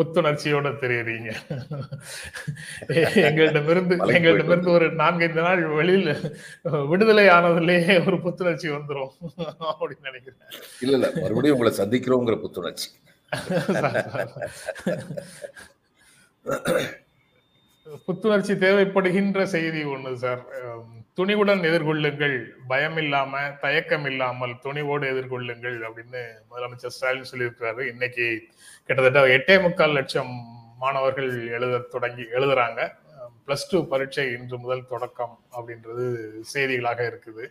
புத்துணர்ச்சியோட தெரியுறீங்க. எங்களிடமிருந்து எங்களிடமிருந்து ஒரு நான்கைந்து நாள் வெளியில் விடுதலை ஆனதுலயே ஒரு புத்துணர்ச்சி வந்துரும். அப்படின்னு நினைக்கிறேன். இல்ல இல்ல. மறுபடியும் உங்களை சந்திக்கிறோங்கிற புத்துணர்ச்சி. புத்துணர்ச்சி தேவைப்படுகின்ற செய்தி ஒண்ணு சார். துணிவுடன் எதிர்கொள்ளுங்கள் பயம் இல்லாம தயக்கம் இல்லாமல் துணிவோடு எதிர்கொள்ளுங்கள் அப்படின்னு முதலமைச்சர் ஸ்டாலின் சொல்லியிருக்கிறாரு. இன்னைக்கு கிட்டத்தட்ட எட்டே முக்கால் லட்சம் மாணவர்கள் எழுத தொடங்கி எழுதுறாங்க. பிளஸ் டூ பரீட்சை இன்று முதல் தொடக்கம் அப்படின்றது செய்திகளாக இருக்குது.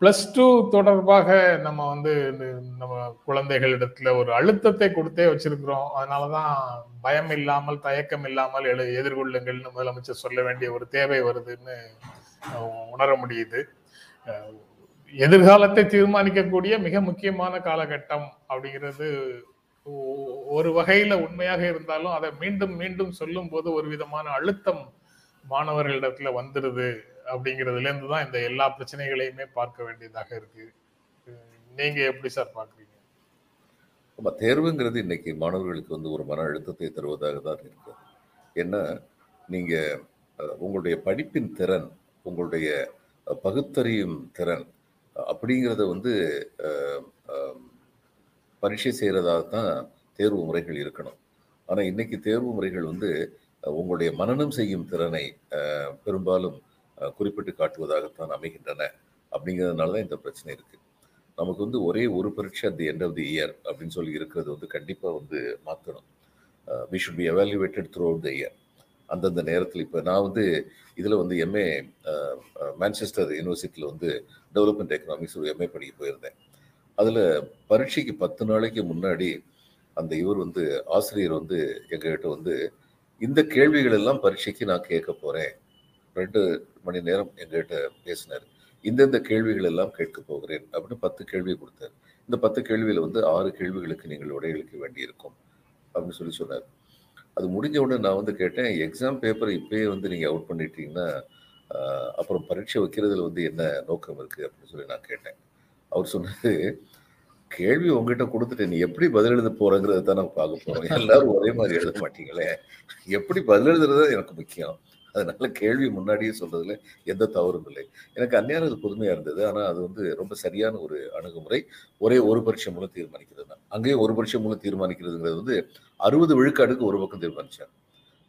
பிளஸ் டூ தொடர்பாக நம்ம வந்து இந்த நம்ம குழந்தைகளிடத்துல ஒரு அழுத்தத்தை கொடுத்தே வச்சிருக்கிறோம். அதனாலதான் பயம் இல்லாமல் தயக்கம் இல்லாமல் எழு எதிர்கொள்ளுங்கள்னு முதலமைச்சர் சொல்ல வேண்டிய ஒரு தேவை வருதுன்னு உணர முடியுது. எதிர்காலத்தை தீர்மானிக்கக்கூடிய மிக முக்கியமான காலகட்டம் அப்படிங்கிறது ஒரு வகையில உண்மையாக இருந்தாலும் அதை மீண்டும் மீண்டும் சொல்லும் போது ஒரு விதமான அழுத்தம் மாணவர்களிடத்துல வந்துருது அப்படிங்கிறதுல இருந்து தான் இந்த எல்லா பிரச்சனைகளையுமே பார்க்க வேண்டியதாக இருக்கு. நீங்க எப்படி சார் பாக்குறீங்க நம்ம தேர்வுங்கிறது இன்னைக்கு மாணவர்களுக்கு வந்து ஒரு மன அழுத்தத்தை தருவதாக தான் இருக்கு. ஏன்னா நீங்க உங்களுடைய படிப்பின் திறன் உங்களுடைய பகுத்தறியும் திறன் அப்படிங்கிறத வந்து பரீட்சை செய்கிறதாக தான் தேர்வு முறைகள் இருக்கணும். ஆனால் இன்னைக்கு தேர்வு முறைகள் வந்து உங்களுடைய மனனம் செய்யும் திறனை பெரும்பாலும் குறிப்பிட்டு காட்டுவதாகத்தான் அமைகின்றன. அப்படிங்கிறதுனால தான் இந்த பிரச்சனை இருக்குது நமக்கு வந்து ஒரே ஒரு பரீட்சை at the end of the year அப்படின்னு சொல்லி இருக்கிறது வந்து கண்டிப்பாக வந்து மாற்றணும் we should be evaluated throughout the year அந்தந்த நேரத்தில் இப்போ நான் வந்து இதில் வந்து எம்ஏ மான்செஸ்டர் யூனிவர்சிட்டியில் வந்து டெவலப்மெண்ட் எக்கனாமிக்ஸ் ஒரு எம்ஏ படிக்க போயிருந்தேன். அதில் பரீட்சைக்கு பத்து நாளைக்கு முன்னாடி அந்த இவர் வந்து ஆசிரியர் வந்து எங்ககிட்ட வந்து இந்த கேள்விகள் எல்லாம் பரீட்சைக்கு நான் கேட்க போகிறேன் ரெண்டு மணி நேரம் எங்ககிட்ட பேசினார். இந்தந்த கேள்விகள் எல்லாம் கேட்க போகிறேன் அப்படின்னு பத்து கேள்வி கொடுத்தார். இந்த பத்து கேள்வியில் வந்து ஆறு கேள்விகளுக்கு நீங்கள் விடையளிக்க வேண்டியிருக்கும் அப்படின்னு சொல்லி சொன்னார். அது முடிஞ்ச உடனே நான் வந்து கேட்டேன் எக்ஸாம் பேப்பரை இப்பயே வந்து நீங்கள் அவுட் பண்ணிட்டீங்கன்னா அப்புறம் பரீட்சை வைக்கிறதுல வந்து என்ன நோக்கம் இருக்குது அப்படின்னு சொல்லி நான் கேட்டேன். அவர் சொன்னது கேள்வி உங்ககிட்ட கொடுத்துட்டு நீ எப்படி பதில் எழுத போறங்கிறத தான் நம்ம பார்க்க போறோம். எல்லாரும் ஒரே மாதிரி எழுத மாட்டீங்களே. எப்படி பதில் எழுதுறது எனக்கு முக்கியம். அதனால கேள்வி முன்னாடியே சொல்றதுல எந்த தவறும் இல்லை. எனக்கு அந்நியாரம் அது புதுமையா இருந்தது. ஆனா அது வந்து ரொம்ப சரியான ஒரு அணுகுமுறை. ஒரே ஒரு பரீட்சை மூலம் தீர்மானிக்கிறது தான். அங்கேயும் ஒரு பரீட்சை மூலம் தீர்மானிக்கிறதுங்கிறது வந்து அறுபது விழுக்காடுக்கு ஒரு பக்கம் தீர்மானிச்சாங்க.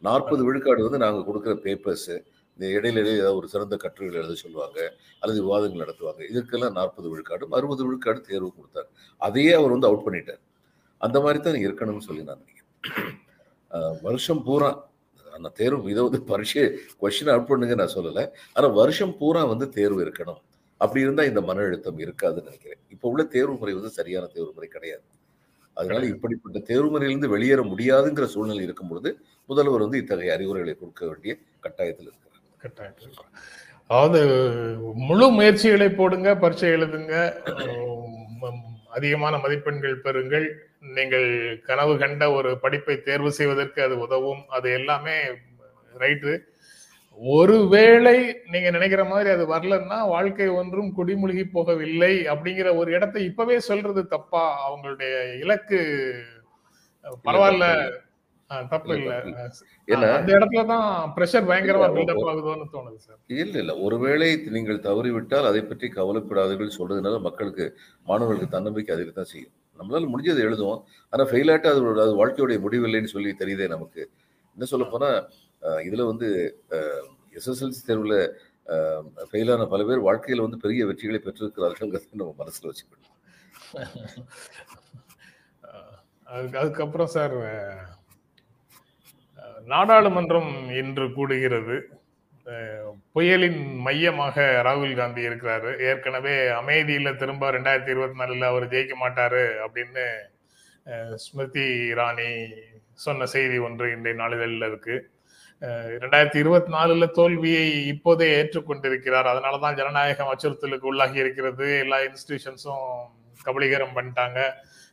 நாற்பது விழுக்காடு வந்து நாங்கள் கொடுக்குற பேப்பர்ஸ் இந்த இடையில இடையில ஏதாவது ஒரு சிறந்த கட்டுரைகள் எழுத சொல்லுவாங்க அல்லது விவாதங்கள் நடத்துவாங்க. இதற்கெல்லாம் நாற்பது விழுக்காடும் அறுபது விழுக்காடு தேர்வு கொடுத்தார் அதையே அவர் வந்து அவுட் பண்ணிட்டார். அந்த மாதிரி தான் இருக்கணும்னு சொல்லி நான் நினைக்கிறேன். வருஷம் பூரா அந்த தேர்வு இதை வந்து பரீட்சை கொஸ்டின் அவுட் பண்ணுங்க நான் சொல்லலை. ஆனால் வருஷம் பூரா வந்து தேர்வு இருக்கணும். அப்படி இருந்தால் இந்த மன அழுத்தம் இருக்காதுன்னு நினைக்கிறேன். இப்போ உள்ள தேர்வு முறை வந்து சரியான தேர்வு முறை கிடையாது. அதனால. இப்படிப்பட்ட தேர்வு முறையிலிருந்து வெளியேற முடியாதுங்கிற சூழ்நிலை இருக்கும் பொழுது முதல்வர் வந்து இத்தகைய அறிவுரைகளை கொடுக்க வேண்டிய கட்டாயத்தில் இருக்கிறார். கட்டாயம் இருக்கு. அதாவது முழு முயற்சிகளை போடுங்க பரீட்சை எழுதுங்க அதிகமான மதிப்பெண்கள் பெறுங்கள். நீங்கள் கனவு கண்ட ஒரு படிப்பை தேர்வு செய்வதற்கு அது உதவும். அது எல்லாமே ரைட்டு. ஒருவேளை நீங்க நினைக்கிற மாதிரி அது வரலன்னா வாழ்க்கை ஒன்றும் குடிமுழுகி போகவில்லை அப்படிங்கிற ஒரு இடத்தை இப்பவே சொல்றது தப்பா? அவங்களுடைய இலக்கு பரவாயில்ல. தப்பு இல்ல ஏன்னா அந்த இடத்துலதான் பிரஷர் பயங்கரமா இல்ல, பில்டப் ஆகுதோன்னு தோணுது சார் இல்ல இல்ல. ஒருவேளை நீங்கள் தவறிவிட்டால் அதை பற்றி கவலைப்படாதீர்கள் சொல்றதுனால மக்களுக்கு மாணவர்களுக்கு தன்னம்பிக்கை அதில் தான் செய்யும். நம்மளால முடிஞ்சதை எழுதுவோம். ஆனா ஃபெயில் ஆட்டா அது அது வாழ்க்கையுடைய முடிவில்லைன்னு சொல்லி தெரியுதே நமக்கு. என்ன சொல்ல போனா இதுல வந்து எஸ்எஸ்எல்சி தேர்வுல ஃபெயிலான பல பேர் வாழ்க்கையில வந்து பெரிய வெற்றிகளை பெற்றிருக்கிறார்கள் நம்ம மனசுல வச்சுக்கணும். அதுக்கப்புறம் சார் நாடாளுமன்றம் இன்று கூடுகிறது. புயலின் மையமாக ராகுல் காந்தி இருக்கிறாரு. ஏற்கனவே அமைதியில திரும்ப ரெண்டாயிரத்தி இருபத்தி நாலுல அவர் ஜெயிக்க மாட்டாரு அப்படின்னு ஸ்மிருதி இரானி சொன்ன செய்தி ஒன்று இன்றைய நாளிதழில் இருக்கு. ரெண்டாயிரத்தி இருபத்தி நாலுல தோல்வியை இப்போதே ஏற்றுக்கொண்டிருக்கிறார். அதனாலதான் ஜனநாயகம் அச்சுறுத்தலுக்கு உள்ளாகி இருக்கிறது. எல்லா இன்ஸ்டிடியூஷன்ஸும் கபலீகரம் பண்ணிட்டாங்க.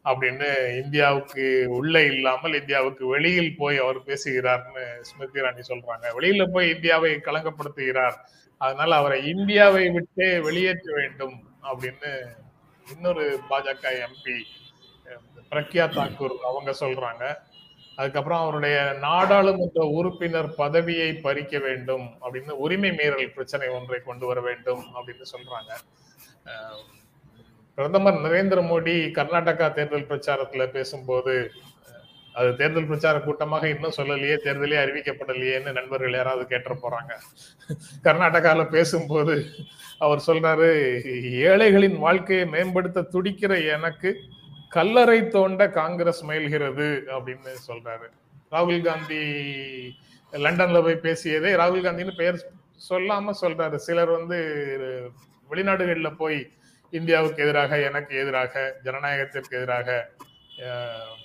அப்படின்னு இந்தியாவுக்கு உள்ள இல்லாமல் இந்தியாவுக்கு வெளியில் போய் அவர் பேசுகிறார்னு ஸ்மிருதி இராணி சொல்றாங்க. வெளியில போய் இந்தியாவை களங்கப்படுத்துகிறார் அதனால அவரை இந்தியாவை விட்டே வெளியேற்ற வேண்டும் அப்படின்னு இன்னொரு பாஜக எம்பி பிரக்யா தாக்கூர் அவங்க சொல்றாங்க. அதுக்கப்புறம் அவருடைய நாடாளுமன்ற உறுப்பினர் பதவியை பறிக்க வேண்டும் அப்படின்னு உரிமை மீறல் பிரச்சனை ஒன்றை கொண்டு வர வேண்டும் அப்படின்னு சொல்றாங்க. பிரதமர் நரேந்திர மோடி கர்நாடகா தேர்தல் பிரச்சாரத்துல பேசும்போது அது தேர்தல் பிரச்சார கூட்டமாக இன்னும் சொல்லலையே தேர்தலே அறிவிக்கப்படலையேன்னு நண்பர்கள் யாராவது கேட்ட போறாங்க. கர்நாடகால பேசும்போது அவர் சொல்றாரு ஏழைகளின் வாழ்க்கையை மேம்படுத்த துடிக்கிற எனக்கு கல்லறை தோண்ட காங்கிரஸ் முயல்கிறது அப்படின்னு சொல்றாரு. ராகுல் காந்தி லண்டன்ல போய் பேசியதே ராகுல் காந்தின்னு பெயர் சொல்லாம சொல்றாரு. சிலர் வந்து வெளிநாடுகளில் போய் இந்தியாவுக்கு எதிராக எனக்கு எதிராக ஜனநாயகத்திற்கு எதிராக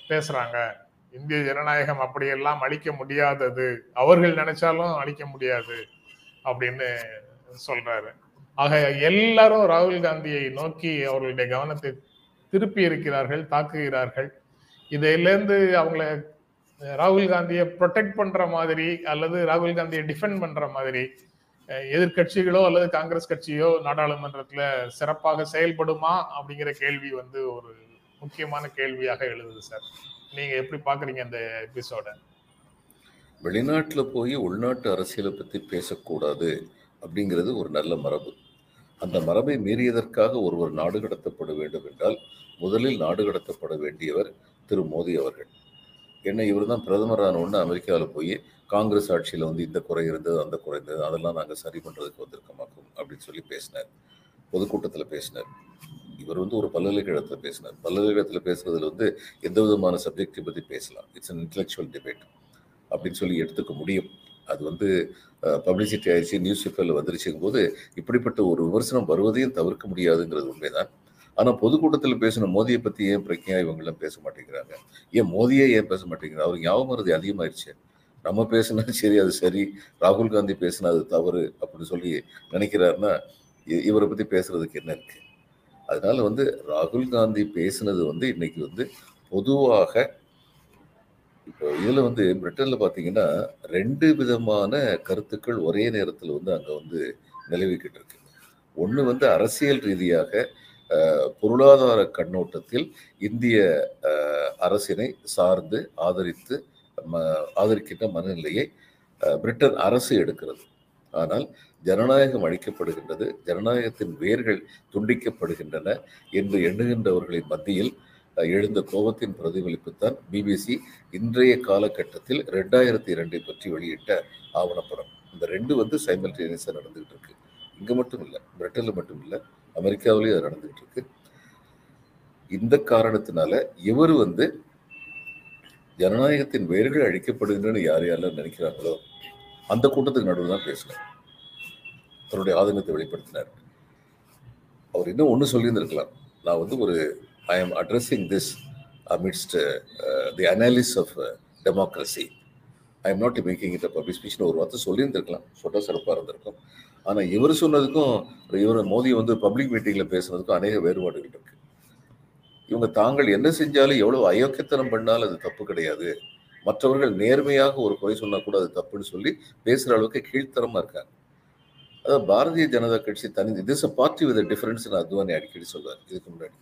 பேசுறாங்க. இந்திய ஜனநாயகம் அப்படியெல்லாம் அழிக்க முடியாதது. அவர்கள் நினைச்சாலும் அழிக்க முடியாது அப்படின்னு சொல்றாரு. ஆக எல்லாரும் ராகுல் காந்தியை நோக்கி அவர்களுடைய கவனத்தை திருப்பி இருக்கிறார்கள் தாக்குகிறார்கள். இதிலிருந்து அவங்கள ராகுல் காந்தியை ப்ரொடெக்ட் பண்ற மாதிரி அல்லது ராகுல் காந்தியை டிஃபெண்ட் பண்ற மாதிரி எதிர்கட்சிகளோ எதிர்க்கட்சிகளோ அல்லது காங்கிரஸ் கட்சியோ நாடாளுமன்றத்துல சிறப்பாக செயல்படுமா அப்படிங்கிற கேள்வி வந்து ஒரு முக்கியமான கேள்வியாக எழுதுது சார். நீங்க எப்படி பாக்குறீங்க இந்த எபிசோட? வெளிநாட்டுல போய் உள்நாட்டு அரசியலை பத்தி பேசக்கூடாது அப்படிங்கிறது ஒரு நல்ல மரபு. அந்த மரபை மீறியதற்காக ஒருவர் நாடு கடத்தப்பட வேண்டும் என்றால் முதலில் நாடு கடத்தப்பட வேண்டியவர் திரு மோடி அவர்கள். என்ன இவர் தான் பிரதமரான ஒன்று அமெரிக்காவில் போய் காங்கிரஸ் ஆட்சியில் வந்து இந்த குறை இருந்தது அந்த குறை இருந்தது அதெல்லாம் நாங்கள் சரி பண்ணுறதுக்கு வந்திருக்கமாக்கும் அப்படின்னு சொல்லி பேசினார். பொதுக்கூட்டத்தில் பேசினார். இவர் வந்து ஒரு பல்கலைக்கழகத்தில் பேசினார். பல்கலைக்கழகத்தில் பேசுறதுல வந்து எந்த விதமான சப்ஜெக்டை பற்றி பேசலாம்? இட்ஸ் அன் இன்டலெக்சுவல் டிபேட் அப்படின்னு சொல்லி எடுத்துக்க முடியும். அது வந்து பப்ளிசிட்டி ஆயிடுச்சு நியூஸ் பேப்பரில் வந்துருச்சுங்கும் போது இப்படிப்பட்ட ஒரு விமர்சனம் வருவதையும் தவிர்க்க முடியாதுங்கிறது உண்மைதான். ஆனால் பொதுக்கூட்டத்தில் பேசின மோதியை பற்றி ஏன் பிரக்யா இவங்களாம் பேச மாட்டேங்கிறாங்க? ஏன் மோதியே ஏன் பேச மாட்டேங்கிறாங்க? அவருக்கு ஞாபகம் அதிகமாயிருச்சு. நம்ம பேசினா சரி அது சரி. ராகுல் காந்தி பேசினா அது தவறு அப்படின்னு சொல்லி நினைக்கிறாருன்னா இ- இவரை பற்றி பேசுறதுக்கு என்ன இருக்கு? அதனால வந்து ராகுல் காந்தி பேசினது வந்து இன்னைக்கு வந்து பொதுவாக இப்போ இதில் வந்து பிரிட்டனில் பார்த்தீங்கன்னா ரெண்டு விதமான கருத்துக்கள் ஒரே நேரத்தில் வந்து அங்கே வந்து நிலவிக்கிட்டு இருக்கு. ஒன்று வந்து அரசியல் ரீதியாக பொருளாதார கண்ணோட்டத்தில் இந்திய அரசினை சார்ந்து ஆதரித்து ஆதரிக்கின்ற மனநிலையை பிரிட்டன் அரசு எடுக்கிறது. ஆனால் ஜனநாயகம் அழிக்கப்படுகின்றது ஜனநாயகத்தின் வேர்கள் துண்டிக்கப்படுகின்றன என்று எண்ணுகின்றவர்களின் மத்தியில் எழுந்த கோபத்தின் பிரதிபலிப்புத்தான் பிபிசி இன்றைய காலகட்டத்தில் ரெண்டாயிரத்தி இரண்டை பற்றி வெளியிட்ட ஆவணப்படம். இந்த ரெண்டு வந்து சைமல்டேனியஸாக நடந்துகிட்டு இருக்கு. இங்க மட்டும் இல்லை பிரிட்டனில் மட்டும் இல்லை அமெரிக்காவிலேயும் அது நடந்துகிட்டு இருக்கு. இந்த காரணத்தினால இவர் வந்து ஜனநாயகத்தின் வேர்கள் அழிக்கப்படுகின்றன யார் யாரெல்லாம் நினைக்கிறாங்களோ அந்த கூட்டத்துக்கு நடுவில் தான் பேசினார் தன்னுடைய ஆதங்கத்தை வெளிப்படுத்தினார். அவர் இன்னும் ஒன்று சொல்லியிருந்திருக்கலாம். நான் வந்து ஒரு I am addressing this amidst the analysis of democracy I am not making it public ஸ்பீச்னு ஒரு வார்த்தை சொல்லியிருந்திருக்கலாம். சொட்ட சிறப்பாக இருந்திருக்கும். ஆனால் இவர் சொன்னதுக்கும் இவர் மோடி வந்து பப்ளிக் மீட்டிங்கில் பேசுனதுக்கும் அநேக வேறுபாடுகள் இருக்குது இவங்க தாங்கள் என்ன செஞ்சாலும் எவ்வளவு அயோக்கியத்தனம் பண்ணாலும் அது தப்பு கிடையாது. மற்றவர்கள் நேர்மையாக ஒரு குறை சொன்னா கூட அது தப்புன்னு சொல்லி பேசுற அளவுக்கு கீழ்த்தரமா இருக்காங்க. அதாவது பாரதிய ஜனதா கட்சி தனி this a party with difference Advani அடிக்கடி சொல்வார். இதுக்கு முன்னாடி.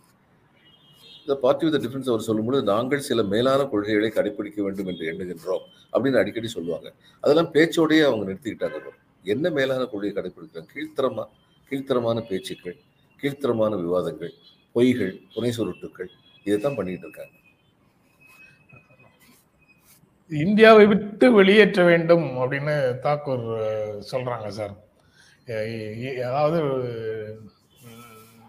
இந்த பார்ட்டி வித் டிஃபரன்ஸ் அவர் சொல்லும்போது நாங்கள் சில மேலான கொள்கைகளை கடைபிடிக்க வேண்டும் என்று எண்ணுகின்றோம் அப்படின்னு அடிக்கடி சொல்லுவாங்க. அதெல்லாம் பேச்சோடையே அவங்க நிறுத்திக்கிட்டாங்க என்ன மேலான கொள்கையை கடைபிடிக்கிறாங்க கீழ்த்தரமா கீழ்த்தரமான பேச்சுக்கள் கீழ்த்தரமான விவாதங்கள் பொய்கள் துணை சுருட்டுக்கள் இதைத்தான் பண்ணிட்டு இருக்காங்க இந்தியாவை விட்டு வெளியேற்ற வேண்டும் அப்படின்னு தாக்கூர் சொல்றாங்க சார். அதாவது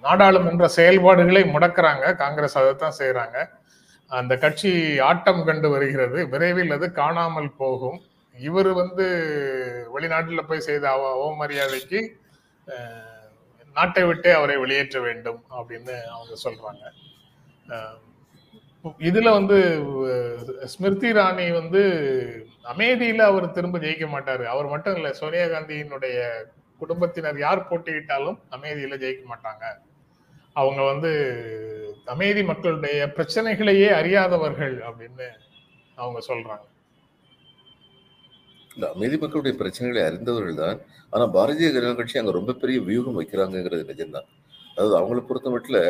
நாடாளுமன்ற செயல்பாடுகளை முடக்கிறாங்க. காங்கிரஸ் அதைத்தான் செய்கிறாங்க அந்த கட்சி ஆட்டம் கண்டு வருகிறது. விரைவில் அது காணாமல் போகும். இவர் வந்து வெளிநாட்டில் போய் செய்த அவ அவமரியாதைக்கு நாட்டை விட்டு அவரை வெளியேற்ற வேண்டும் அப்படின்னு அவங்க சொல்றாங்க. இதுல வந்து ஸ்மிருதி ராணி வந்து அமேதியில அவர் திரும்ப ஜெயிக்க மாட்டாரு. அவர் மட்டும் இல்ல சோனியா காந்தியினுடைய குடும்பத்தினர் யார் போட்டியிட்டாலும் அமேதியில ஜெயிக்க மாட்டாங்க. அவங்க வந்து அமேதி மக்களுடைய பிரச்சனைகளையே அறியாதவர்கள் அப்படின்னு அவங்க சொல்றாங்க. இந்த அமைதி மக்களுடைய பிரச்சனைகளை அறிந்தவர்கள் தான். ஆனால் பாரதிய ஜனதா கட்சி அங்கே ரொம்ப பெரிய வியூகம் வைக்கிறாங்கிறது நிஜம்தான். அதாவது அவங்களை பொறுத்த மட்டும்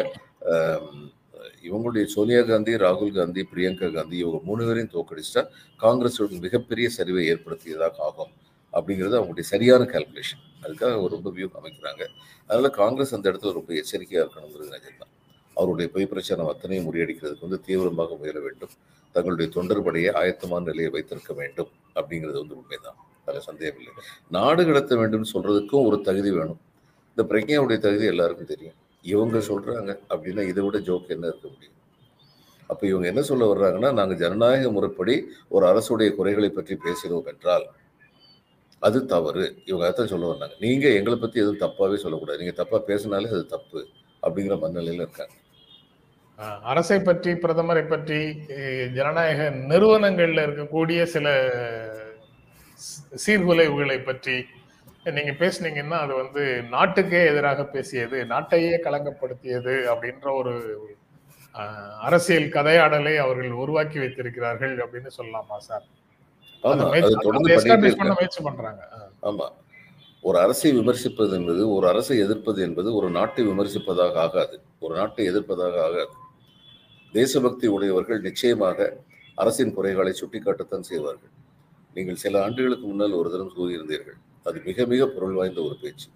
இவங்களுடைய சோனியா காந்தி ராகுல் காந்தி பிரியங்கா காந்தி இவங்க மூணு பேரையும் தோக்கடிச்சா காங்கிரஸோட மிகப்பெரிய சரிவை ஏற்படுத்தியதாக ஆகும் அப்படிங்கிறது அவங்களுடைய சரியான கால்குலேஷன் அதுக்காக அவங்க ரொம்ப வியூகம் அமைக்கிறாங்க. அதனால காங்கிரஸ் அந்த இடத்துல ரொம்ப எச்சரிக்கையாக இருக்கணுங்கிறது நிஜம்தான். அவருடைய பொய் பிரச்சாரம் அத்தனையும் முறியடிக்கிறதுக்கு வந்து தீவிரமாக முயல வேண்டும். தங்களுடைய தொண்டர்படையை ஆயத்தமான நிலையை வைத்திருக்க வேண்டும் அப்படிங்கிறது வந்து உண்மைதான். அதில் சந்தேகம் இல்லை. நாடு கடத்த வேண்டும்னு சொல்றதுக்கும் ஒரு தகுதி வேணும். இந்த பிரக்ஞாவுடைய தகுதி எல்லாருக்கும் தெரியும். இவங்க சொல்றாங்க அப்படின்னா இதை விட ஜோக் என்ன இருக்க முடியும்? அப்போ இவங்க என்ன சொல்ல வர்றாங்கன்னா நாங்கள் ஜனநாயக முறைப்படி ஒரு அரசுடைய குறைகளை பற்றி பேசுகிறோம் என்றால் அது தவறு. இவங்க அதான் சொல்ல வர்றாங்க நீங்கள் எங்களை பற்றி எதுவும் தப்பாகவே சொல்லக்கூடாது. நீங்கள் தப்பாக பேசினாலே அது தப்பு. அப்படிங்கிற மனநிலையில் இருக்காங்க. அரசை பற்றி பிரதமரை பற்றி ஜனநாயக நிறுவனங்கள்ல இருக்கக்கூடிய சில சீர்குலைவுகளை பற்றி நீங்க பேசுனீங்கன்னா அது வந்து நாட்டுக்கே எதிராக பேசியது நாட்டையே களங்கப்படுத்தியது அப்படின்ற ஒரு அரசியல் கதையாடலை அவர்கள் உருவாக்கி வைத்திருக்கிறார்கள் அப்படின்னு சொல்லலாமா சார்? முயற்சி- பண்றாங்க. ஆமா. ஒரு அரசை விமர்சிப்பது என்பது ஒரு அரசை எதிர்ப்பது என்பது ஒரு நாட்டை விமர்சிப்பதாக ஆகாது. ஒரு நாட்டை எதிர்ப்பதாக ஆகாது. தேசபக்தி உடையவர்கள் நிச்சயமாக அரசின் குறைகளை சுட்டிக்காட்டத்தான் செய்வார்கள். நீங்கள் சில ஆண்டுகளுக்கு முன்னால் ஒரு தரம் கூறியிருந்தீர்கள். அது மிக மிக பொருள் வாய்ந்த ஒரு பேச்சு.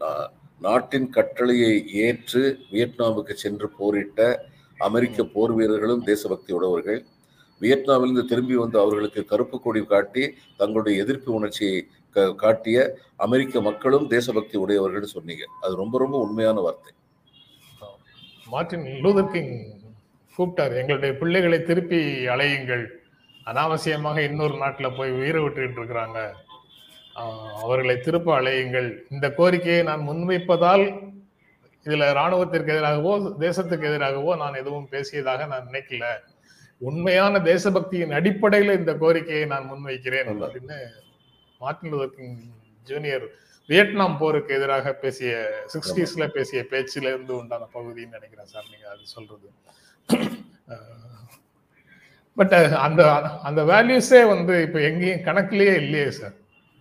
நா- நாட்டின் கட்டளையை ஏற்று வியட்நாமுக்கு சென்று போரிட்ட அமெரிக்க போர் வீரர்களும் தேசபக்தி உடையவர்கள் வியட்நாமிலிருந்து திரும்பி வந்து அவர்களுக்கு கருப்பு கொடி காட்டி தங்களுடைய எதிர்ப்பு உணர்ச்சியை க- காட்டிய அமெரிக்க மக்களும் தேசபக்தி உடையவர்கள் சொன்னீங்க. அது ரொம்ப ரொம்ப உண்மையான வார்த்தை. மார்டின் லூதர் கிங் கூப்பிட்டாரு. எங்களுடைய பிள்ளைகளை திருப்பி அலையுங்கள். அனாவசியமாக இன்னொரு நாட்டுல போய் உயிரை விட்டுட்டு இருக்கிறாங்க. அவர்களை திருப்ப அலையுங்கள். இந்த கோரிக்கையை நான் முன்வைப்பதால் இதுல ராணுவத்திற்கு எதிராகவோ தேசத்துக்கு எதிராகவோ நான் எதுவும் பேசியதாக நான் நினைக்கல. உண்மையான தேசபக்தியின் அடிப்படையில இந்த கோரிக்கையை நான் முன்வைக்கிறேன். அப்படின்னு Martin Luther King Junior Vietnam போருக்கு எதிராக பேசிய சிக்ஸ்டீஸ்ல பேசிய பேச்சுல இருந்து உண்டான பகுதின்னு நினைக்கிறேன் சார் நீங்க அது சொல்றது. பட் அந்த அந்த வேல்யூஸே வந்து இப்ப எங்கேயும் கணக்குலயே இல்லையே சார்.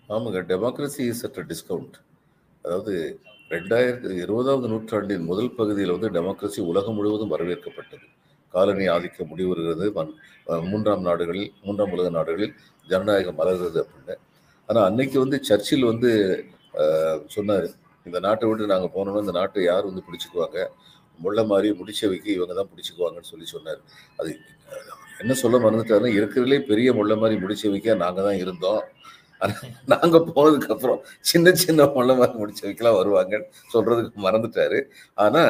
ஆமாங்க டெமோக்ரஸி இஸ் அட் டிஸ்கவுண்ட் அதாவது ரெண்டாயிரத்தி இருபதாவது நூற்றாண்டின் முதல் பகுதியில் வந்து டெமோக்ரஸி உலகம் முழுவதும் வரவேற்கப்பட்டது. காலனி ஆதிக்கம் முடிவுறுகிறது மூன்றாம் நாடுகளில் மூன்றாம் உலக நாடுகளில் ஜனநாயகம் மலர்கிறது அப்படின்னு. ஆனால் அன்னைக்கு வந்து சர்ச்சில் வந்து சொன்னார். இந்த நாட்டை விட்டு நாங்கள் போனோம்னா இந்த நாட்டை யார் வந்து பிடிச்சிக்குவாங்க? முள்ள மாதிரி முடிச்சவைக்கு இவங்க தான் பிடிச்சிக்குவாங்கன்னு சொல்லி சொன்னார். அது என்ன சொல்ல மறந்துட்டாருன்னா இருக்கிறதுலே பெரிய முள்ள மாதிரி முடிச்சவைக்க நாங்கள் தான் இருந்தோம். நாங்கள் நாங்க போனதுக்கு அப்புறம் சின்ன சின்ன முள்ள மாதிரி முடிச்சவைக்கெல்லாம் வருவாங்கன்னு சொல்றதுக்கு மறந்துட்டாரு. ஆனா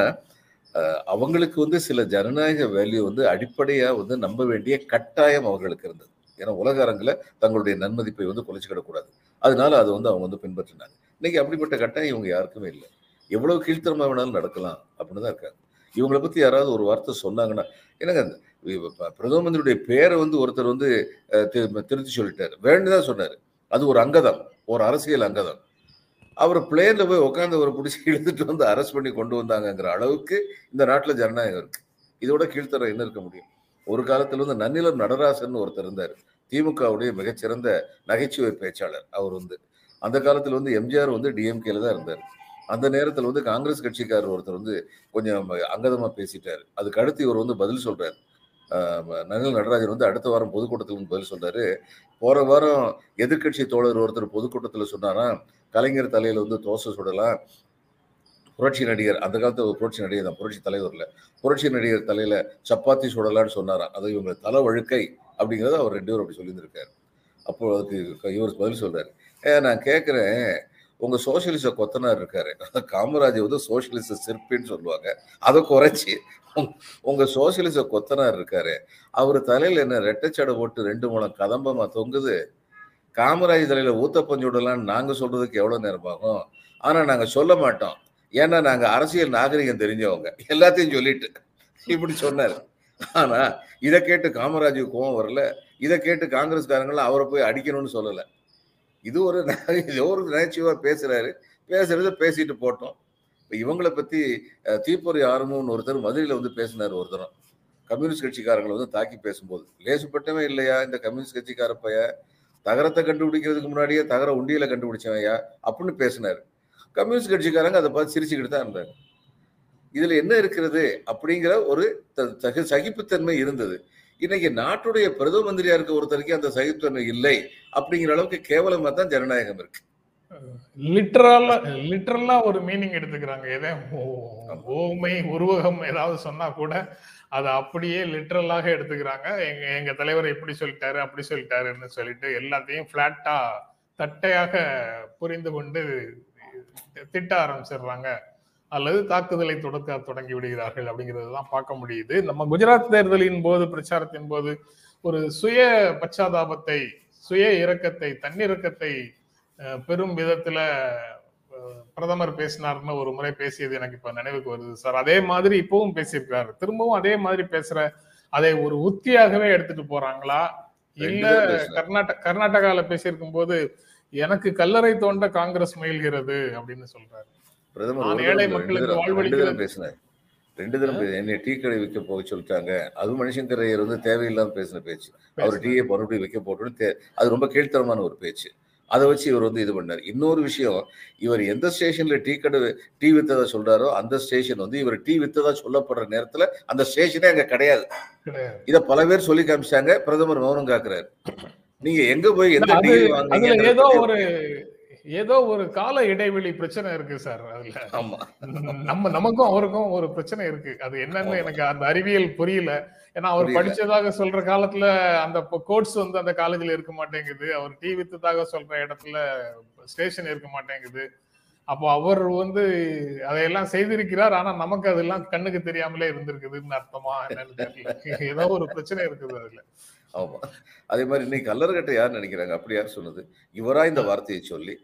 அவங்களுக்கு வந்து சில ஜனநாயக வேல்யூ வந்து அடிப்படையா வந்து நம்ப வேண்டிய கட்டாயம் அவர்களுக்கு இருந்தது. ஏன்னா உலக அரங்கில் தங்களுடைய நன்மதிப்பை வந்து குலைச்சிக்கிடக்கூடாது அதனால அதை வந்து அவங்க வந்து பின்பற்றினாங்க. இன்னைக்கு அப்படிப்பட்ட கட்டாயம் இவங்க யாருக்குமே இல்லை. எவ்வளவு கீழ்த்தரமாக வேணாலும் நடக்கலாம் அப்படின்னு தான் இருக்காங்க. இவங்களை பத்தி யாராவது ஒரு வார்த்தை சொன்னாங்கன்னா என்னங்க அந்த பிரதம மந்திரியுடைய பேரை வந்து ஒருத்தர் வந்து திருத்தி சொல்லிட்டாரு. வேண்டுதான் சொன்னார். அது ஒரு அங்கதம் ஒரு அரசியல் அங்கதம். அவர் பிளேன்ல போய் உட்காந்து ஒரு பிடிச்சி இழுத்துட்டு வந்து அரெஸ்ட் பண்ணி கொண்டு வந்தாங்கங்கிற அளவுக்கு இந்த நாட்டில் ஜனநாயகம் இருக்கு. இதோட கீழ்த்தரம் என்ன இருக்க முடியும்? ஒரு காலத்துல வந்து நன்னிலம் நடராசன் ஒருத்தர் இருந்தார். திமுகவுடைய மிகச்சிறந்த நகைச்சுவை பேச்சாளர். அவர் வந்து அந்த காலத்தில் வந்து எம்ஜிஆர் வந்து டிஎம்கேல தான் இருந்தார். அந்த நேரத்தில் வந்து காங்கிரஸ் கட்சிக்காரர் ஒருத்தர் வந்து கொஞ்சம் அங்கதமாக பேசிட்டார். அதுக்கு அடுத்து இவர் வந்து பதில் சொல்றாரு. நகல் நடராஜன் வந்து அடுத்த வாரம் பொதுக்கூட்டத்தில் வந்து பதில் சொல்றாரு போற வாரம் எதிர்க்கட்சி தோழர் ஒருத்தர் பொதுக்கூட்டத்தில் சொன்னாரா கலைஞர் தலையில வந்து தோசை சுடலாம் புரட்சி நடிகர் அந்த காலத்து ஒரு புரட்சி நடிகர் தான் புரட்சி தலைவரில். புரட்சி நடிகர் தலையில சப்பாத்தி சுடலான்னு சொன்னாராம். அது இவங்க தலை வழுக்கை அப்படிங்கிறத அவர் ரெண்டு பேரும் அப்படி சொல்லியிருந்திருக்காரு. அப்போ அதுக்கு இவர் பதில் சொல்றாரு. நான் கேட்குறேன் உங்க சோசியலிச கொத்தனார் இருக்காரு. காமராஜர் வந்து சோசியலிச சிற்பின்னு சொல்லுவாங்க. அதை குறைச்சி. உங்க- சோசியலிச கொத்தனார் இருக்காரு. அவர் தலையில என்ன ரெட்டைச்சடை போட்டு ரெண்டு மூலம் கதம்பமா தொங்குது. காமராஜ் தலையில ஊத்தப்பஞ்சு விடலாம்னு நாங்க சொல்றதுக்கு எவ்வளவு நேரம் ஆகும்? ஆனா நாங்க சொல்ல மாட்டோம். ஏன்னா நாங்க அரசியல் நாகரிகம் தெரிஞ்சவங்க. எல்லாத்தையும் சொல்லிட்டு. இப்படி சொன்னாரு. ஆனா இதை கேட்டு காமராஜுக்கு கோவம் வரல. இதை கேட்டு காங்கிரஸ்காரங்களாம் அவரை போய் அடிக்கணும்னு சொல்லலை. இது ஒரு ந- ஒரு நகைச்சுவா பேசுறாரு. பேசுறத பேசிட்டு போட்டோம். இப்போ இவங்களை பத்தி தீப்பொறி ஆரம்பம்னு ஒருத்தர் மதுரையில் வந்து பேசினார் ஒருத்தரும் கம்யூனிஸ்ட் கட்சிக்காரங்களை வந்து தாக்கி பேசும்போது லேசுப்பட்டவே இல்லையா இந்த கம்யூனிஸ்ட் கட்சிக்கார பைய? தகரத்தை கண்டுபிடிக்கிறதுக்கு முன்னாடியே தகர உண்டியலை கண்டுபிடிச்சவையா அப்படின்னு பேசினார். கம்யூனிஸ்ட் கட்சிக்காரங்க அதை பார்த்து சிரிச்சுக்கிட்டு தான் இருந்தாங்க. இதுல என்ன இருக்கிறது அப்படிங்கிற ஒரு சகிப்புத்தன்மை இருந்தது. இன்னைக்கு நாட்டுடைய பிரதம மந்திரியா இருக்க ஒருத்தருக்கு அந்த சகிப்புத்தன்மை இல்லை அப்படிங்கிற அளவுக்கு கேவலமா தான் ஜனநாயகம் இருக்கு. லிட்டரலா லிட்டரலா ஒரு மீனிங் எடுத்துக்கிறாங்க. எதை? ஓமை உருவகம் ஏதாவது சொன்னா கூட அதை அப்படியே லிட்டரலாக எடுத்துக்கிறாங்க. எங்க எங்க தலைவர் இப்படி சொல்லிட்டாரு அப்படி சொல்லிட்டாருன்னு சொல்லிட்டு எல்லாத்தையும் பிளாட்டா தட்டையாக புரிந்து கொண்டு திட்ட ஆரம்பிச்சிடுறாங்க. அல்லது தாக்குதலை தொடக்க தொடங்கி விடுகிறார்கள் அப்படிங்கிறது தான் பார்க்க முடியுது. நம்ம குஜராத் தேர்தலின் போது பிரச்சாரத்தின் போது ஒரு சுய பச்சாதாபத்தை சுய இரக்கத்தை தன்னிறக்கத்தை பெரும் விதத்துல பிரதமர் பேசினார்னு ஒரு முறை பேசியது எனக்கு இப்ப நினைவுக்கு வருது சார். அதே மாதிரி இப்பவும் பேசியிருக்காரு. திரும்பவும் அதே மாதிரி பேசுற அதை ஒரு உத்தியாகவே எடுத்துட்டு போறாங்களா? இல்ல. கர்நாடக கர்நாடகால பேசியிருக்கும் போது எனக்கு கல்லறை தோண்ட காங்கிரஸ் முயல்கிறது அப்படின்னு சொல்றாரு. பிரதமர் ஏழை ரெண்டு மக்களுக்கு பேசினார். பேச- என்னை டீ கடை வைக்க போக சொல்லிட்டாங்க. அது மனுஷங்கர் ஐயர் வந்து தேவையில்லாம பேசின பேச்சு. அவர் டீயை மறுபடியும் வைக்க போட்டோன்னு அது ரொம்ப கீழ்த்தரமான ஒரு பேச்சு. அதை வச்சு இவர் வந்து இது பண்ணார். இன்னொரு விஷயம் இவர் எந்த ஸ்டேஷன்ல டீ கடை டீ வித்ததா சொல்றாரோ அந்த ஸ்டேஷன் வந்து இவர் டீ வித்ததா சொல்லப்படுற நேரத்துல அந்த ஸ்டேஷனே அங்க கிடையாது. இத பல பேர் சொல்லி காமிச்சாங்க பிரதமர் மௌனம் காக்குறாரு. நீங்க எங்க போய் எந்த டீ வாங்குனீங்கன்றத ஏதோ ஒரு கால இடைவெளி பிரச்சனை இருக்கு சார் அதுல. நம்ம நமக்கும் அவருக்கும் ஒரு பிரச்சனை இருக்கு. அது என்னன்னு. எனக்கு அந்த அறிவியல் புரியல. ஏன்னா அவர். படிச்சதாக சொல்ற காலத்துல அந்த கோட்ஸ் வந்து அந்த காலேஜ்ல இருக்க மாட்டேங்குது. அவர் டீ வித்ததாக சொல்ற இடத்துல ஸ்டேஷன் இருக்க மாட்டேங்குது. அப்போ அவர் வந்து அதையெல்லாம் செய்திருக்கிறார். ஆனா நமக்கு அதெல்லாம் கண்ணுக்கு தெரியாமலே இருந்திருக்குதுன்னு அர்த்தமா? என்னன்னு தெரியல. ஏதோ ஒரு பிரச்சனை இருக்குது அதுல. ஆமா. அதே மாதிரி இன்னைக்கு கல்லறகட்டை யார் நினைக்கிறாங்க? அப்படி யார் சொன்னது? இவரா இந்த வார்த்தையை சொல்லி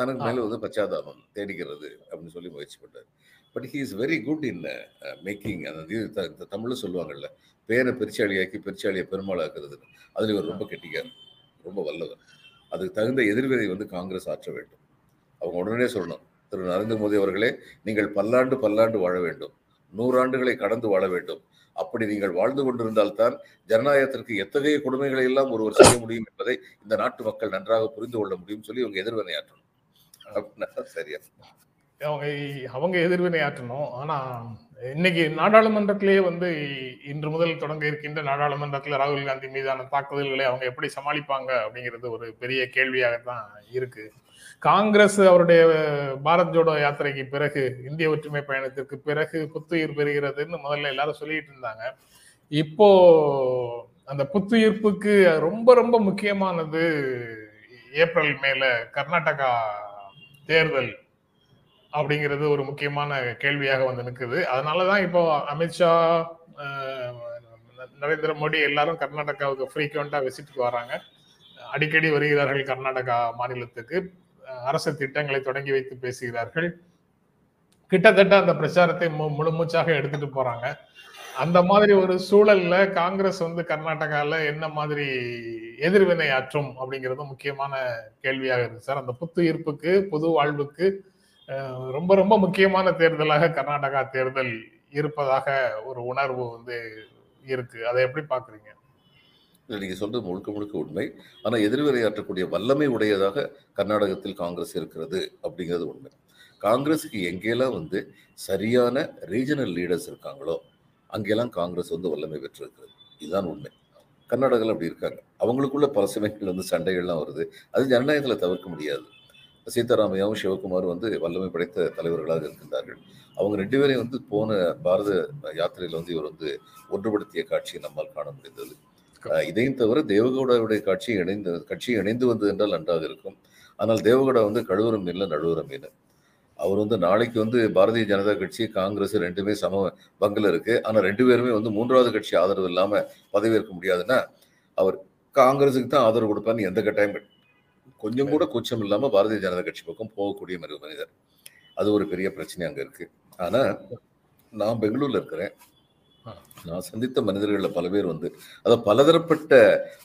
தனக்கு மேல வந்து பச்சாதாபம் தேடிக்கிறது அப்படின்னு சொல்லி முயற்சி பண்ணார் but he is very good in making அந்த தமிழ்ல சொல்லுவாங்கல்ல பேரை பெருச்சாளியாக்கி பெருச்சாளியை பெருமாளாக்குறது அதுல இவர் ரொம்ப கெட்டிக்கார் ரொம்ப வல்லவர். அதுக்கு தகுந்த எதிர்வினை வந்து காங்கிரஸ் ஆற்ற வேண்டும். அவங்க உடனே சொல்லணும் திரு. நரேந்திர மோடி அவர்களே நீங்கள் பல்லாண்டு பல்லாண்டு வாழ வேண்டும். நூறாண்டுகளை கடந்து வாழ வேண்டும். அப்படி நீங்கள் வாழ்ந்து கொண்டிருந்தால்தான் ஜனநாயகத்திற்கு எத்தகைய கொடுமைகளை எல்லாம் ஒருவர் செய்ய முடியும் என்பதை இந்த நாட்டு மக்கள் நன்றாக புரிந்து கொள்ள முடியும் சொல்லி இவங்க எதிர்வினையாற்றணும். அப்படின்னா சரியா அவங்க அவங்க எதிர்வினை ஆற்றணும். ஆனா இன்னைக்கு நாடாளுமன்றத்திலேயே வந்து இன்று முதல் தொடங்க இருக்கின்ற நாடாளுமன்றத்தில் ராகுல் காந்தி மீதான தாக்குதல்களை அவங்க எப்படி சமாளிப்பாங்க அப்படிங்கிறது ஒரு பெரிய கேள்வியாகத்தான் இருக்கு. காங்கிரஸ் அவருடைய பாரத் ஜோடோ யாத்திரைக்கு பிறகு இந்திய ஒற்றுமை பயணத்திற்கு பிறகு புத்துயிர் பெறுகிறதுன்னு முதல்ல எல்லாரும் சொல்லிட்டு இருந்தாங்க. இப்போ அந்த புத்துயிர்ப்புக்கு ரொம்ப ரொம்ப முக்கியமானது ஏப்ரல் மேல கர்நாடகா தேர்தல் அப்படிங்கிறது ஒரு முக்கியமான கேள்வியாக வந்து நிற்குது அதனாலதான் இப்போ அமித்ஷா நரேந்திர மோடி எல்லாரும் கர்நாடகாவுக்கு ஃப்ரீக்வெண்டா விசிட்டுக்கு வராங்க. அடிக்கடி வருகிறார்கள் கர்நாடகா மாநிலத்துக்கு. அரசு திட்டங்களை தொடங்கி வைத்து பேசுகிறார்கள். கிட்டத்தட்ட அந்த பிரச்சாரத்தை மு- முழுமூச்சாக எடுத்துட்டு போறாங்க. அந்த மாதிரி ஒரு சூழல்ல காங்கிரஸ் வந்து கர்நாடகால என்ன மாதிரி எதிர்வினை ஆற்றும் அப்படிங்கிறது முக்கியமான கேள்வியாக இருக்கு சார். அந்த புத்துயிர்ப்புக்கு புது வாழ்வுக்கு ரொம்ப ரொம்ப முக்கியமான தேர்தலாக கர்நாடகா தேர்தல் இருப்பதாக ஒரு உணர்வு வந்து இருக்கு. அதை எப்படி பாக்குறீங்க? நீங்க சொல்றது முழுக்க முழுக்க உண்மை. ஆனா எதிர்வினையாற்றக்கூடிய வல்லமை உடையதாக கர்நாடகத்தில் காங்கிரஸ் இருக்கிறது அப்படிங்கிறது உண்மை. காங்கிரஸுக்கு எங்கெல்லாம் வந்து சரியான ரீஜனல் லீடர்ஸ் இருக்காங்களோ அங்கெல்லாம் காங்கிரஸ் வந்து வல்லமை பெற்றிருக்கிறது. இதுதான் உண்மை. கர்நாடகாவில் அப்படி இருக்காங்க. அவங்களுக்குள்ள பல சமயங்கள் வந்து சண்டைகள்லாம் வருது. அது ஜனநாயகத்தில் தவிர்க்க முடியாது. சீதாராமையாவும் சிவகுமார் வந்து வல்லமை படைத்த தலைவர்களாக இருக்கின்றார்கள். அவங்க ரெண்டு பேரையும் வந்து போன பாரத யாத்திரையில் வந்து இவர் வந்து ஒன்றுபடுத்திய காட்சியை நம்மால் காண முடிந்தது. இதையும் தவிர தேவகவுடாவுடைய காட்சி இணைந்து கட்சி இணைந்து வந்தது என்றால் நன்றாக இருக்கும். ஆனால் தேவகவுடா வந்து கழுவுரம் மீன்ல நழுவுற மீன் அவர் வந்து நாளைக்கு வந்து பாரதிய ஜனதா கட்சி காங்கிரஸ் ரெண்டுமே சம பங்கில் இருக்கு ஆனால் ரெண்டு பேருமே வந்து மூன்றாவது கட்சி ஆதரவு இல்லாம பதவியேற்க முடியாதுன்னா அவர் காங்கிரஸுக்கு தான் ஆதரவு கொடுப்பார்னு எந்த கட்டாயம். கொஞ்சம் கூட கூச்சம் இல்லாம பாரதிய ஜனதா கட்சி பக்கம் போகக்கூடிய மனித மனிதர் அது ஒரு பெரிய பிரச்சனை அங்க இருக்கு ஆனா நான் பெங்களூர்ல இருக்கிறேன். நான் சந்தித்த மனிதர்கள்ல பல பேர் வந்து அதாவது பலதரப்பட்ட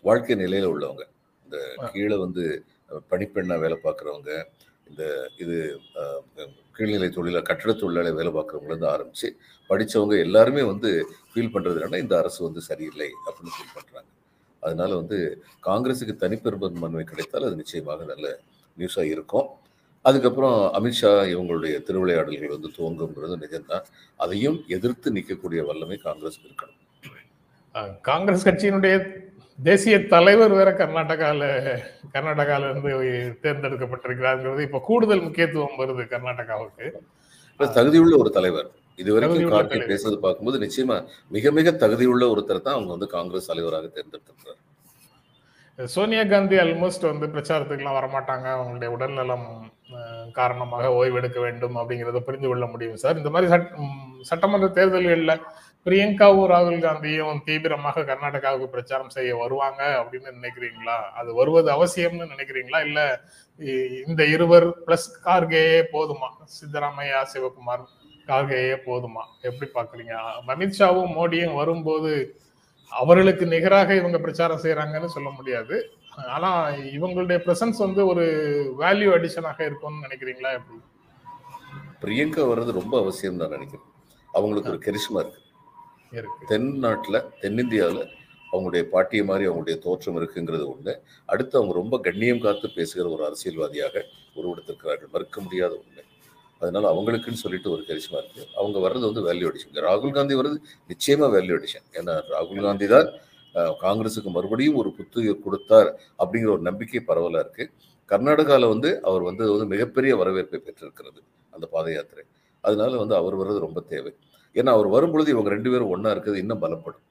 வாழ்க்கை நிலையில உள்ளவங்க இந்த. கீழே வந்து அஹ், பணிப்பெண்ணா வேலை பார்க்குறவங்க இந்த இது கீழ்நிலை தொழில கட்டட தொழிலாளி வேலை பார்க்குறவங்கள ஆரம்பித்து படித்தவங்க படிச்சவங்க எல்லாருமே வந்து ஃபீல் பண்ணுறது என்னன்னா இந்த அரசு வந்து சரியில்லை அப்படின்னு ஃபீல் பண்ணுறாங்க அதனால வந்து காங்கிரஸுக்கு தனிப்பெரும்பான்மை கிடைத்தால் அது நிச்சயமாக நல்ல நியூஸாக இருக்கும். அதுக்கப்புறம் அமித்ஷா இவங்களுடைய திருவிளையாடல்கள் வந்து துவங்குங்கிறது நிஜம்தான். அதையும் எதிர்த்து நிற்கக்கூடிய வல்லமை காங்கிரஸ் இருக்கணும். காங்கிரஸ் கட்சியினுடைய தேசிய தலைவர் வேற கர்நாடகால கர்நாடகால இருந்து தேர்ந்தெடுக்கப்பட்டிருக்கிறாருங்கிறது. இப்ப கூடுதல் முக்கியத்துவம் வருது கர்நாடகாவுக்கு. தகுதியுள்ள ஒரு தலைவர். இதுவரைக்கும் தலைவர். பேசுறது பார்க்கும்போது நிச்சயமா மிக மிக தகுதியுள்ள ஒருத்தர் தான் அவங்க வந்து காங்கிரஸ் தலைவராக தேர்ந்தெடுத்திருக்கிறார். சோனியா காந்தி ஆல்மோஸ்ட் வந்து பிரச்சாரத்துக்குலாம் வரமாட்டாங்க. அவங்களுடைய உடல்நலம் காரணமாக ஓய்வெடுக்க வேண்டும் அப்படிங்கிறத புரிந்து கொள்ள முடியும் சார். இந்த மாதிரி சட்டமன்ற தேர்தல்கள்ல பிரியங்காவும் ராகுல் காந்தியும் தீவிரமாக கர்நாடகாவுக்கு பிரச்சாரம் செய்ய வருவாங்க அப்படின்னு நினைக்கிறீங்களா? அது வருவது அவசியம்னு நினைக்கிறீங்களா? இல்ல இந்த இருவர் பிளஸ் கார்கேயே போதுமா? சித்தராமையா சிவகுமார் கார்கேயே போதுமா? எப்படி பாக்குறீங்க அமித்ஷாவும் மோடியும் வரும்போது அவர்களுக்கு நிகராக இவங்க பிரச்சாரம் செய்யறாங்கன்னு சொல்ல முடியாது. ஆனா இவங்களுடைய பிரசன்ஸ் வந்து ஒரு வேல்யூ அடிஷனாக இருக்கும்னு நினைக்கிறீங்களா? எப்படி? பிரியங்கா வர்றது ரொம்ப அவசியம் தான் நினைக்கிறேன். அவங்களுக்கு ஒரு கெரிஷ்மா இருக்கு. தென்னாட்டில் தென்னிந்தியாவில் அவங்களுடைய பாட்டிய மாதிரி அவங்களுடைய தோற்றம் இருக்குங்கிறது ஒன்று அடுத்து அவங்க ரொம்ப கண்ணியம் காத்து பேசுகிற ஒரு அரசியல்வாதியாக உருவெடுத்திருக்கிறார்கள். மறுக்க முடியாத ஒன்று அதனால அவங்களுக்குன்னு சொல்லிட்டு ஒரு கரிசமா இருக்கு. அவங்க வர்றது வந்து வேல்யூ அடிஷன் ராகுல் காந்தி வர்றது நிச்சயமா வேல்யூ அடிஷன் ஏன்னா ராகுல் காந்தி தான் காங்கிரஸுக்கு மறுபடியும் ஒரு புத்துயிர் கொடுத்தார் அப்படிங்கிற ஒரு நம்பிக்கை பரவலா இருக்கு. கர்நாடகாவில் வந்து அவர் வந்து வந்து மிகப்பெரிய வரவேற்பை பெற்றிருக்கிறது அந்த பாத யாத்திரை அதனால வந்து அவர் வர்றது ரொம்ப தேவை. ஏன்னா அவர் வரும்பொழுது இவங்க ரெண்டு பேரும் ஒண்ணா இருக்கிறது இன்னும் பலப்படும்.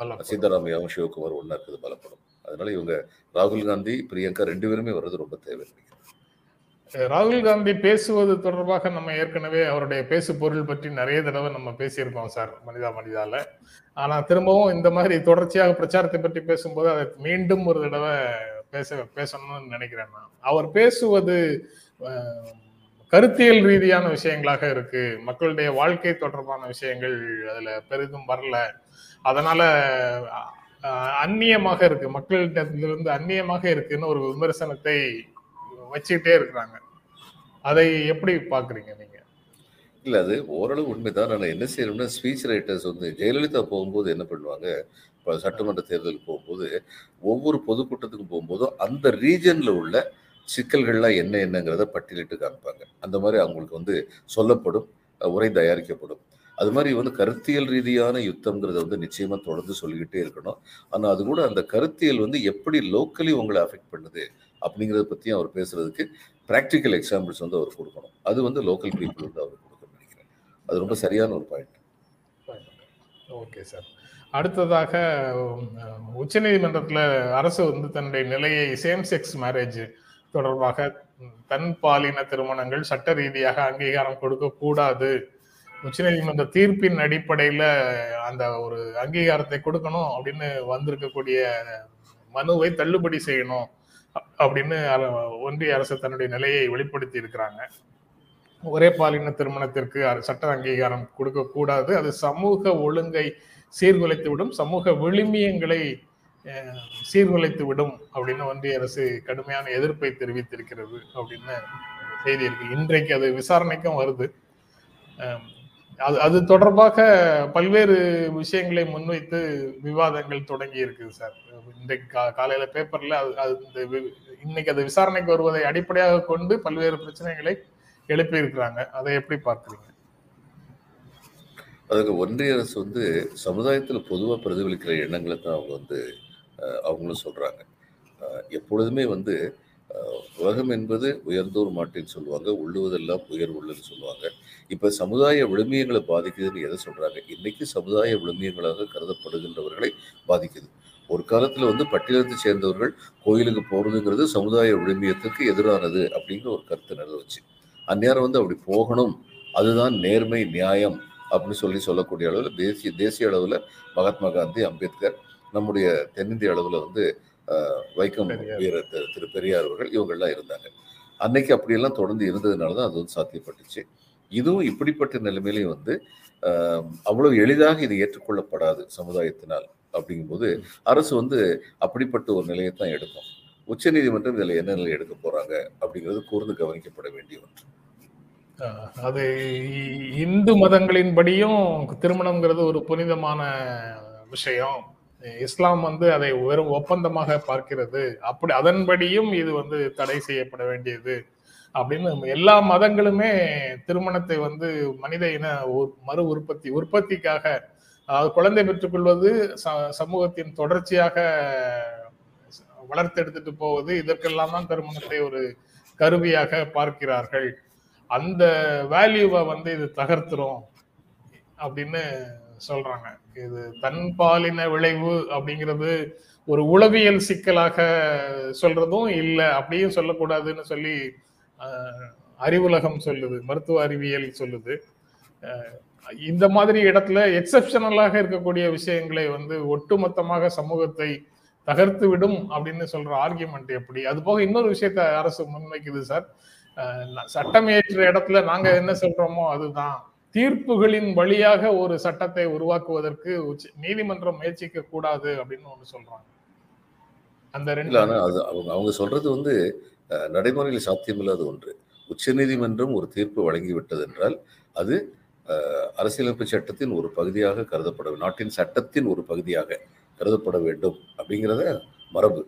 பலம். சீதாராமையாவும் சிவகுமார் ஒண்ணா இருக்கிறது பலப்படும். அதனால இவங்க ராகுல் காந்தி பிரியங்கா ரெண்டு பேருமே வர்றது ரொம்ப தேவை ராகுல் காந்தி பேசுவது தொடர்பாக நம்ம ஏற்கனவே அவருடைய பேசு பொருள் பற்றி நிறைய தடவை நம்ம பேசியிருக்கோம் சார் மனிதா மனிதால. ஆனா திரும்பவும் இந்த மாதிரி தொடர்ச்சியாக பிரச்சாரத்தை பற்றி பேசும்போது அதை மீண்டும் ஒரு தடவை பேச பேசணும்னு நினைக்கிறேன் நான். அவர் பேசுவது கருத்தியல் ரீதியான விஷயங்களாக இருக்கு. மக்களுடைய வாழ்க்கை தொடர்பான விஷயங்கள் அதுல பெரிதும் வரல. அதனால அந்நியமாக இருக்கு. மக்களிடத்திலிருந்து அந்நியமாக இருக்குன்னு ஒரு விமர்சனத்தை வச்சுக்கிட்டே இருக்கிறாங்க. அதை எப்படி பாக்குறீங்க நீங்க? இல்ல அது ஓரளவு உண்மைதான். நான் என்ன செய்யணும்னா ஸ்பீச் ரைட்டர்ஸ் வந்து ஜெயலலிதா போகும்போது என்ன பண்ணுவாங்க? இப்போ சட்டமன்ற தேர்தலுக்கு போகும்போது ஒவ்வொரு பொதுக்கூட்டத்துக்கும் போகும்போதும் அந்த ரீஜன்ல உள்ள சிக்கல்கள்லாம் என்ன என்னங்கிறத பட்டியலிட்டு காமிப்பாங்க. அந்த மாதிரி அவங்களுக்கு வந்து சொல்லப்படும் உரை தயாரிக்கப்படும். அது மாதிரி வந்து கருத்தியல் ரீதியான யுத்தம்ங்கிறத வந்து நிச்சயமா தொடர்ந்து சொல்லிக்கிட்டே இருக்கணும். ஆனால் அது கூட அந்த கருத்தியல் வந்து எப்படி லோக்கலி உங்களை அஃபெக்ட் பண்ணுது அப்படிங்கிறத பற்றியும் அவர் பேசுறதுக்கு ப்ராக்டிக்கல் எக்ஸாம்பிள்ஸ் வந்து அவர் கொடுக்கணும். அது வந்து லோக்கல் பீப்புள் வந்து அவர் கொடுக்கணும்னு நினைக்கிறேன். அது ரொம்ப சரியான ஒரு பாயிண்ட் ஓகே சார் அடுத்ததாக உச்சநீதிமன்றத்தில் அரசு வந்து தன்னுடைய நிலையை சேம் செக்ஸ் மேரேஜ் தொடர்பாக தன் பாலின திருமணங்கள் சட்ட ரீதியாக அங்கீகாரம் கொடுக்க கூடாது. உச்சநீதிமன்ற தீர்ப்பின் அடிப்படையில அந்த ஒரு அங்கீகாரத்தை கொடுக்கணும் அப்படின்னு வந்திருக்கக்கூடிய மனுவை தள்ளுபடி செய்யணும் அப்படின்னு ஒன்றிய அரசு தன்னுடைய நிலையை வெளிப்படுத்தி இருக்கிறாங்க. ஒரே பாலின திருமணத்திற்கு சட்ட அங்கீகாரம் கொடுக்க கூடாது. அது சமூக ஒழுங்கை சீர்குலைத்துவிடும். சமூக விழுமியங்களை சீர்குலைத்து விடும் அப்படின்னு ஒன்றிய அரசு கடுமையான எதிர்ப்பை தெரிவித்திருக்கிறது அப்படின்னு செய்தி இருக்கு. இன்றைக்கு அது விசாரணைக்கும் வருது. அது அது தொடர்பாக பல்வேறு விஷயங்களை முன்வைத்து விவாதங்கள் தொடங்கி இருக்குது சார். இன்றைக்கு கா- காலையில பேப்பர்ல அது அது இந்த இன்னைக்கு அது விசாரணைக்கு வருவதை அடிப்படையாக கொண்டு பல்வேறு பிரச்சனைகளை எழுப்பி இருக்கிறாங்க. அதை எப்படி பார்க்குறீங்க? அதுக்கு ஒன்றிய அரசு வந்து சமுதாயத்தில் பொதுவாக பிரதிபலிக்கிற எண்ணங்களை தான் அவங்க வந்து அவங்களும் சொல்கிறாங்க எப்பொழுதுமே வந்து உலகம் என்பது உயர்ந்தோர் மாட்டின்னு சொல்லுவாங்க உள்ளுவதெல்லாம் உயர் உள்ளுன்னு சொல்லுவாங்க. இப்போ சமுதாய விழுமியங்களை பாதிக்குதுன்னு எதை சொல்கிறாங்க இன்றைக்கு சமுதாய விழுமியங்களாக கருதப்படுகின்றவர்களை பாதிக்குது. ஒரு காலத்தில் வந்து பட்டியலத்தை சேர்ந்தவர்கள் கோயிலுக்கு போகிறதுங்கிறது சமுதாய விழுமியத்துக்கு எதிரானது அப்படிங்கிற ஒரு கருத்து நிலவுச்சு அந்நேரம் வந்து அப்படி போகணும் அதுதான் நேர்மை நியாயம் அப்படின்னு சொல்லி சொல்லக்கூடிய அளவில் தேசிய தேசிய அளவில் மகாத்மா காந்தி அம்பேத்கர் நம்முடைய தென்னிந்திய அளவில் வந்து வைக்கம் பெரியார். வீர திரு- பெரியார் அவர்கள் இவங்கெல்லாம் இருந்தாங்க. அன்னைக்கு அப்படியெல்லாம் தொடர்ந்து இருந்ததுனால தான் அது வந்து சாத்தியப்பட்டுச்சு. இதுவும் இப்படிப்பட்ட நிலைமையிலையும் வந்து அவ்வளவு எளிதாக இது ஏற்றுக்கொள்ளப்படாது சமுதாயத்தினால் அப்படிங்கும்போது அரசு வந்து அப்படிப்பட்ட ஒரு நிலையை தான் எடுக்கும். உச்சநீதிமன்றம் இதுல என்ன நிலை எடுக்க போறாங்க அப்படிங்கிறது கூர்ந்து கவனிக்கப்பட வேண்டிய ஒன்று. அது இந்து மதங்களின்படியும் திருமணம்ங்கிறது ஒரு புனிதமான விஷயம். இஸ்லாம் வந்து அதை வெறும் ஒப்பந்தமாக பார்க்கிறது. அப்படி அதன்படியும் இது வந்து தடை செய்யப்பட வேண்டியது அப்படின்னு எல்லா மதங்களுமே திருமணத்தை வந்து மனித இன உ- மறு உற்பத்தி உற்பத்திக்காக அதாவது குழந்தை பெற்றுக்கொள்வது ச- சமூகத்தின் தொடர்ச்சியாக வளர்த்தெடுத்துட்டு போவது இதற்கெல்லாம் தான் திருமணத்தை ஒரு கருவியாக பார்க்கிறார்கள். அந்த வேல்யூவை வந்து இது தகர்த்துரும் அப்படின்னு சொல்றாங்க. இது தன் பாலின விளைவு அப்படிங்கிறது ஒரு உளவியல் சிக்கலாக சொல்றதும் இல்லை அப்படியும் சொல்லக்கூடாதுன்னு சொல்லி அறிவுலகம் சொல்லுது மருத்துவ அறிவியல் சொல்லுது. இந்த மாதிரி இடத்துல எக்ஸப்ஷனலாக இருக்கக்கூடிய விஷயங்களை வந்து ஒட்டுமொத்தமாக சமூகத்தை தகர்த்து விடும் அப்படின்னு சொல்ற ஆர்கியூமெண்ட் எப்படி? அது போக இன்னொரு விஷயத்த அரசு முன்வைக்குது சார். சட்டம் ஏற்ற இடத்துல நாங்க என்ன சொல்றோமோ அதுதான். தீர்ப்புகளின் வழியாக ஒரு சட்டத்தை உருவாக்குவதற்கு உச்ச- நீதிமன்றம் முயற்சிக்க கூடாது அப்படின்னு ஒண்ணு சொல்றாங்க. அந்த ரெண்டு ஆனா அது அவங்க அவங்க சொல்றது வந்து அஹ், நடைமுறையில் சாத்தியமில்லாத ஒன்று. உச்சநீதிமன்றம் ஒரு தீர்ப்பு வழங்கி விட்டது என்றால் அது அஹ், அரசியலமைப்பு சட்டத்தின் ஒரு பகுதியாக கருதப்பட நாட்டின் சட்டத்தின் ஒரு பகுதியாக கருதப்பட வேண்டும் அப்படிங்கிறத மரபு.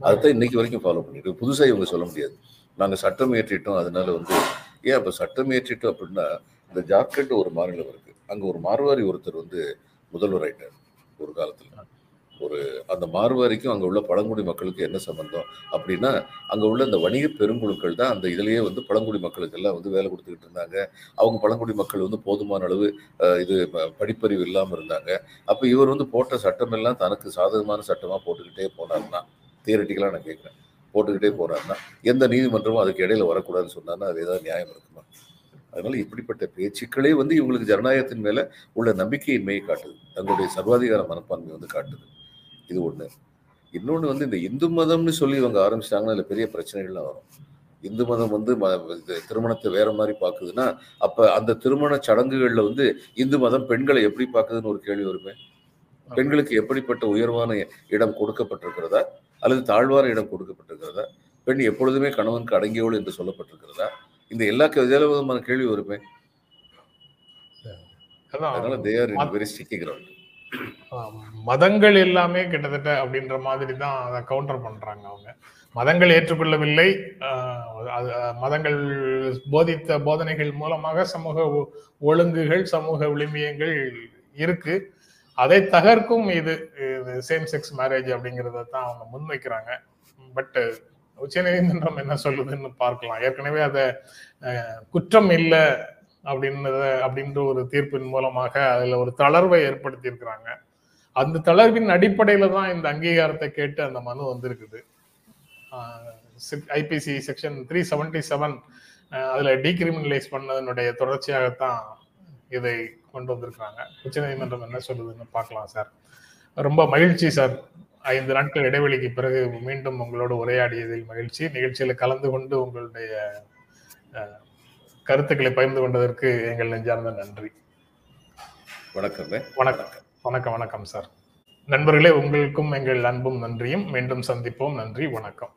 அதைத்தான் இன்னைக்கு வரைக்கும் ஃபாலோ பண்ணிட்டு புதுசா இவங்க சொல்ல முடியாது. நாங்க சட்டம் ஏற்றிட்டோம் அதனால வந்து ஏன் அப்போ சட்டம் ஏற்றிட்டோம் அப்படின்னா இந்த ஜார்க்கண்ட் ஒரு மாநிலம் இருக்கு. அங்க ஒரு மார்வாரி ஒருத்தர் வந்து முதல்வர் ஆயிட்டார் ஒரு காலத்துல. ஒரு அந்த மார்வாரிக்கும் அங்க உள்ள பழங்குடி மக்களுக்கு என்ன சம்பந்தம்? அப்படின்னா அங்க உள்ள இந்த வணிக பெருங்குழுக்கள் தான் அந்த இதுலயே வந்து பழங்குடி மக்களுக்கு எல்லாம் வந்து வேலை கொடுத்துக்கிட்டு இருந்தாங்க. அவங்க பழங்குடி மக்கள் வந்து போதுமான அளவு இது படிப்பறிவு இல்லாம இருந்தாங்க. அப்ப இவர் வந்து போட்ட சட்டம் எல்லாம் தனக்கு சாதகமான சட்டமா போட்டுக்கிட்டே போனார்னா தியரட்டிக்கலா நான் கேட்கிறேன் போட்டுக்கிட்டே போனார்னா எந்த நீதிமன்றமும் அதுக்கு இடையில வரக்கூடாதுன்னு சொன்னார்னா அது ஏதாவது நியாயம் இருக்குமா? அதனால இப்படிப்பட்ட பேச்சுக்களே வந்து இவங்களுக்கு ஜனநாயகத்தின் மேல உள்ள நம்பிக்கையின்மையை காட்டுது. தங்களுடைய சர்வாதிகார மனப்பான்மை வந்து காட்டுது. இது ஒண்ணு. இன்னொன்னு வந்து இந்த இந்து மதம்னு சொல்லி இவங்க ஆரம்பிச்சிட்டாங்கன்னா அதுல பெரிய பிரச்சனைகள்லாம் வரும். இந்து மதம் வந்து திருமணத்தை வேற மாதிரி பாக்குதுன்னா அப்ப அந்த திருமண சடங்குகள்ல வந்து இந்து மதம் பெண்களை எப்படி பார்க்குதுன்னு ஒரு கேள்வி வருமே? பெண்களுக்கு எப்படிப்பட்ட உயர்வான இடம் கொடுக்கப்பட்டிருக்கிறதா? அல்லது தாழ்வான இடம் கொடுக்கப்பட்டிருக்கிறதா? பெண் எப்பொழுதுமே கணவனுக்கு அடங்கியவள் என்று சொல்லப்பட்டிருக்கிறதா? இந்த எல்லா விதமான கேள்வி வருமே. அதனால அதான் they are in very sticky ground ஆம், மதங்கள் எல்லாமே கிட்டத்தட்ட அப்படின்ற மாதிரி தான் அதை கவுண்டர் பண்றாங்க அவங்க. மதங்கள் ஏற்றுக்கொள்ளவில்லை. மதங்கள் போதித்த போதனைகள் மூலமாக சமூக ஒழுங்குகள் சமூக விளிம்பியங்கள் இருக்கு. அதை தகர்க்கும் இது சேம் செக்ஸ் மேரேஜ் அப்படிங்கிறத தான் அவங்க முன்வைக்கிறாங்க. பட் உச்சநீதிமன்றம் என்ன சொல்லுதுன்னு பார்க்கலாம். ஏற்கனவே அதை குற்றம் இல்லை அப்படின்றத அப்படின்ற ஒரு தீர்ப்பின் மூலமாக அதுல ஒரு தளர்வை ஏற்படுத்தி இருக்கிறாங்க அந்த தளர்வின் அடிப்படையில தான் இந்த அங்கீகாரத்தை கேட்டு அந்த மனு வந்திருக்குது. IPC section three seventy seven அதுல டீக்ரிமினலைஸ் பண்ணதனுடைய தொடர்ச்சியாகத்தான் இதை கொண்டு வந்திருக்காங்க உச்சநீதிமன்றம் என்ன சொல்லுதுன்னு பார்க்கலாம் சார். ரொம்ப மகிழ்ச்சி சார். ஐந்து நாட்கள் இடைவெளிக்கு பிறகு மீண்டும் உங்களோடு உரையாடியதில் மகிழ்ச்சி. நிகழ்ச்சியில் கலந்து கொண்டு உங்களுடைய கருத்துக்களை பகிர்ந்து கொண்டதற்கு எங்கள் நெஞ்சார்ந்த நன்றி. வணக்கமே வணக்கம். வணக்கம் வணக்கம் சார். நண்பர்களே உங்களுக்கும் எங்கள் அன்பும் நன்றியும். மீண்டும் சந்திப்போம். நன்றி வணக்கம்.